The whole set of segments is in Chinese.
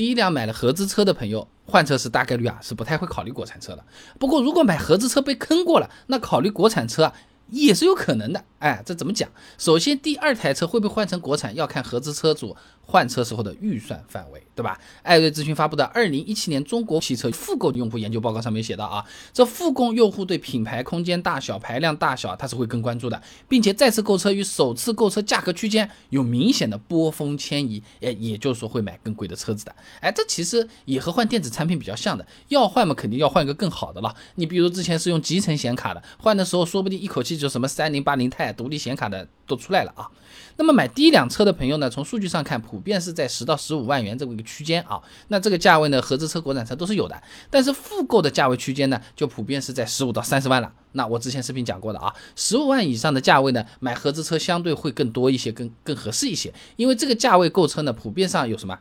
第一辆买了合资车的朋友，换车时大概率啊是不太会考虑国产车的。不过如果买合资车被坑过了，那考虑国产车啊也是有可能的。哎，这怎么讲？首先，第二台车会不会换成国产，要看合资车主换车时候的预算范围，对吧？艾瑞咨询发布的《二零一七年中国汽车复购用户研究报告》上面写到啊，这复购用户对品牌空间大小、排量大小，他是会更关注的，并且再次购车与首次购车价格区间有明显的波峰迁移，哎，也就是说会买更贵的车子的。哎，这其实也和换电子产品比较像的，要换嘛，肯定要换个更好的了。你比如之前是用集成显卡的，换的时候说不定一口气就什么三零八零钛。独立显卡的都出来了啊，那么买第一辆车的朋友呢，从数据上看，普遍是在十到十五万元这么一个区间啊。那这个价位呢，合资车、国产车都是有的，但是复购的价位区间呢，就普遍是在十五到三十万了。那我之前视频讲过的啊，十五万以上的价位呢，买合资车相对会更多一些，更更合适一些，因为这个价位购车呢，普遍上有什么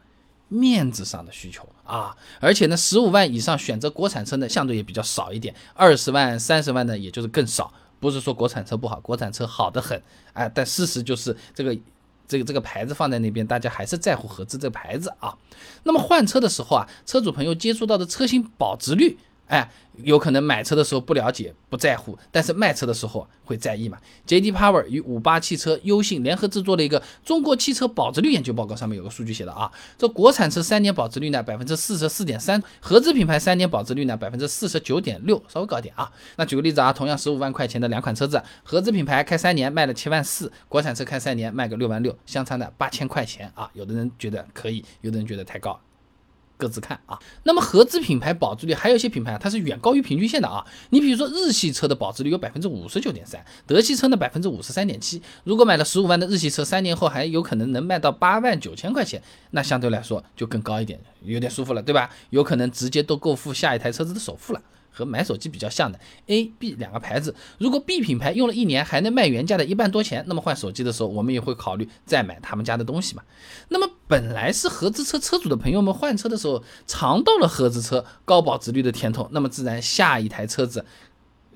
面子上的需求啊，而且呢，十五万以上选择国产车呢，相对也比较少一点，二十万、三十万呢，也就是更少。不是说国产车不好，国产车好的很，哎，但事实就是这个，这个这个牌子放在那边，大家还是在乎合资这个牌子啊。那么换车的时候啊，车主朋友接触到的车型保值率。哎，有可能买车的时候不了解、不在乎，但是卖车的时候会在意嘛？J.D. Power 与五八汽车、优信联合制作的一个中国汽车保值率研究报告，上面有个数据写的啊，这国产车三年保值率呢百分之四十四点三，合资品牌三年保值率呢百分之四十九点六，稍微高点啊。那举个例子啊，同样十五万块钱的两款车子，合资品牌开三年卖了七万四，国产车开三年卖个六万六，相差呢八千块钱啊。有的人觉得可以，有的人觉得太高。各自看啊，那么合资品牌保值率还有一些品牌它是远高于平均线的啊。你比如说日系车的保值率有百分之五十九点三，德系车呢百分之五十三点七。如果买了十五万的日系车，三年后还有可能能卖到八万九千块钱，那相对来说就更高一点，有点舒服了，对吧？有可能直接都够付下一台车子的首付了。和买手机比较像的 A、B 两个牌子，如果 B 品牌用了一年还能卖原价的一半多钱，那么换手机的时候，我们也会考虑再买他们家的东西嘛。那么本来是合资车车主的朋友们换车的时候尝到了合资车高保值率的甜头，那么自然下一台车子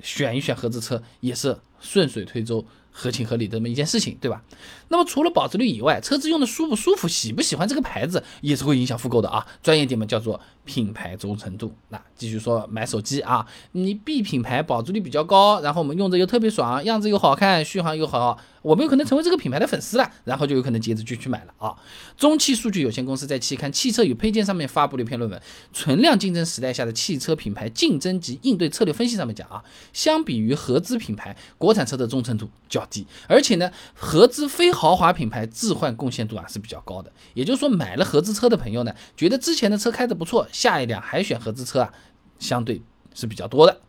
选一选合资车也是顺水推舟。合情合理的这么一件事情，对吧？那么除了保值率以外，车子用的舒不舒服，喜不喜欢这个牌子，也是会影响复购的啊。专业点嘛，叫做品牌忠诚度。那继续说买手机啊，你 B 品牌保值率比较高，然后我们用着又特别爽，样子又好看，续航又好。我们有可能成为这个品牌的粉丝了，然后就有可能接着就去买了啊。中汽数据有限公司在期刊《汽车与配件》上面发布了一篇论文，《存量竞争时代下的汽车品牌竞争及应对策略分析》上面讲啊，相比于合资品牌，国产车的忠诚度较低，而且呢，合资非豪华品牌置换贡献度啊是比较高的。也就是说，买了合资车的朋友呢，觉得之前的车开的不错，下一辆还选合资车啊，相对是比较多的。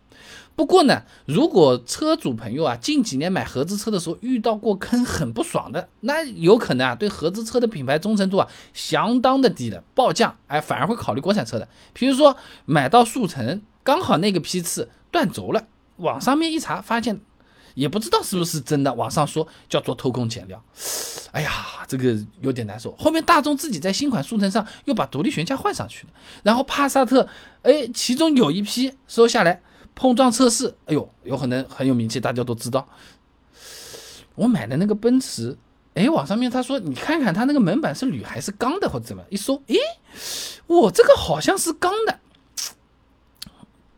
不过呢，如果车主朋友啊近几年买合资车的时候遇到过坑很不爽的，那有可能啊对合资车的品牌忠诚度啊相当的低的暴降，哎反而会考虑国产车的。比如说买到速腾，刚好那个批次断轴了，网上面一查发现，也不知道是不是真的，网上说叫做偷工减料，哎呀这个有点难受。后面大众自己在新款速腾上又把独立悬架换上去了，然后帕萨特，哎其中有一批收下来。碰撞测试，哎呦，有可能很有名气，大家都知道。我买的那个奔驰，哎，网上面他说，你看看它那个门板是铝还是钢的，或者怎么？一搜，哎，我这个好像是钢的。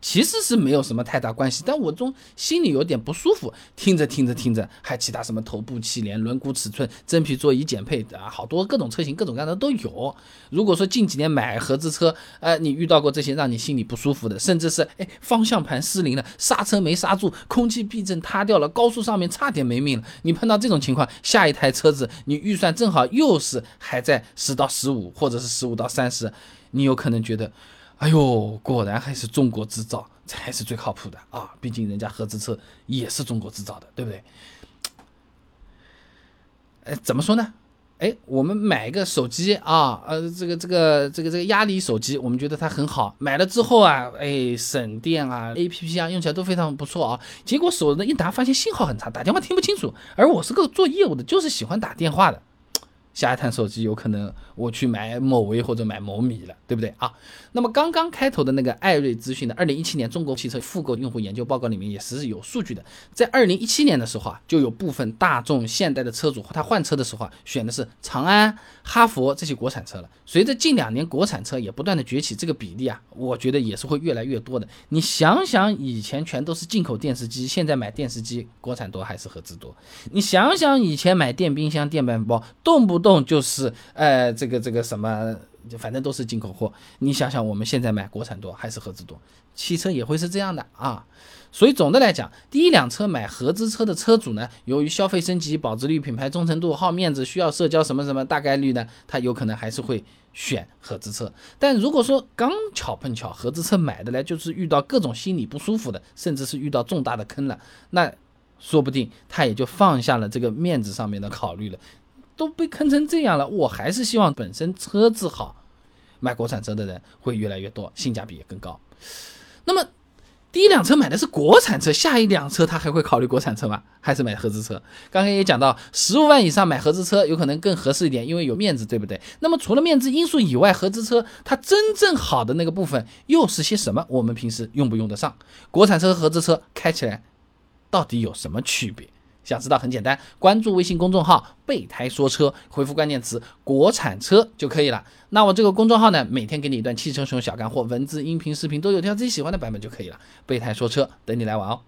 其实是没有什么太大关系，但我总心里有点不舒服。听着听着听着，还其他什么头部气帘、轮毂尺寸、真皮座椅减配啊，好多各种车型、各种各样的都有。如果说近几年买合资车，呃，你遇到过这些让你心里不舒服的，甚至是哎方向盘失灵了、刹车没刹住、空气避震塌掉了、高速上面差点没命了，你碰到这种情况，下一台车子你预算正好又是还在十到十五，或者是十五到三十，你有可能觉得。哎呦，果然还是中国制造才是最靠谱的啊！毕竟人家合资车也是中国制造的，对不对？哎，怎么说呢？哎，我们买一个手机啊，呃，这个这个这个这个压力手机，我们觉得它很好，买了之后啊，哎，省电啊，A P P 啊，用起来都非常不错啊。结果手呢一拿，发现信号很差，打电话听不清楚。而我是个做业务的，就是喜欢打电话的。下一台手机有可能我去买某威或者买某米了，对不对啊？那么刚刚开头的那个艾瑞资讯的二零一七年中国汽车复购用户研究报告里面也是有数据的，在二零一七年的时候啊，就有部分大众、现代的车主他换车的时候啊，选的是长安、哈弗这些国产车了。随着近两年国产车也不断的崛起，这个比例啊，我觉得也是会越来越多的。你想想，以前全都是进口电视机，现在买电视机国产多还是合资多？你想想，以前买电冰箱、电饭煲，动不动动就是，呃，这个这个什么，反正都是进口货。你想想，我们现在买国产多还是合资多？汽车也会是这样的啊。所以总的来讲，第一辆车买合资车的车主呢，由于消费升级、保值率、品牌忠诚度、好面子、需要社交什么什么，大概率呢，他有可能还是会选合资车。但如果说刚巧碰巧合资车买的呢就是遇到各种心理不舒服的，甚至是遇到重大的坑了，那说不定他也就放下了这个面子上面的考虑了。都被坑成这样了，我还是希望本身车子好，买国产车的人会越来越多，性价比也更高。那么第一辆车买的是国产车，下一辆车他还会考虑国产车吗？还是买合资车？刚刚也讲到，十五万以上买合资车有可能更合适一点，因为有面子，对不对？那么除了面子因素以外，合资车它真正好的那个部分又是些什么？我们平时用不用得上？国产车和合资车开起来到底有什么区别？想知道很简单，关注微信公众号“备胎说车”，回复关键词“国产车”就可以了。那我这个公众号呢，每天给你一段汽车使用小干货，文字、音频、视频都有，挑自己喜欢的版本就可以了。备胎说车，等你来玩哦。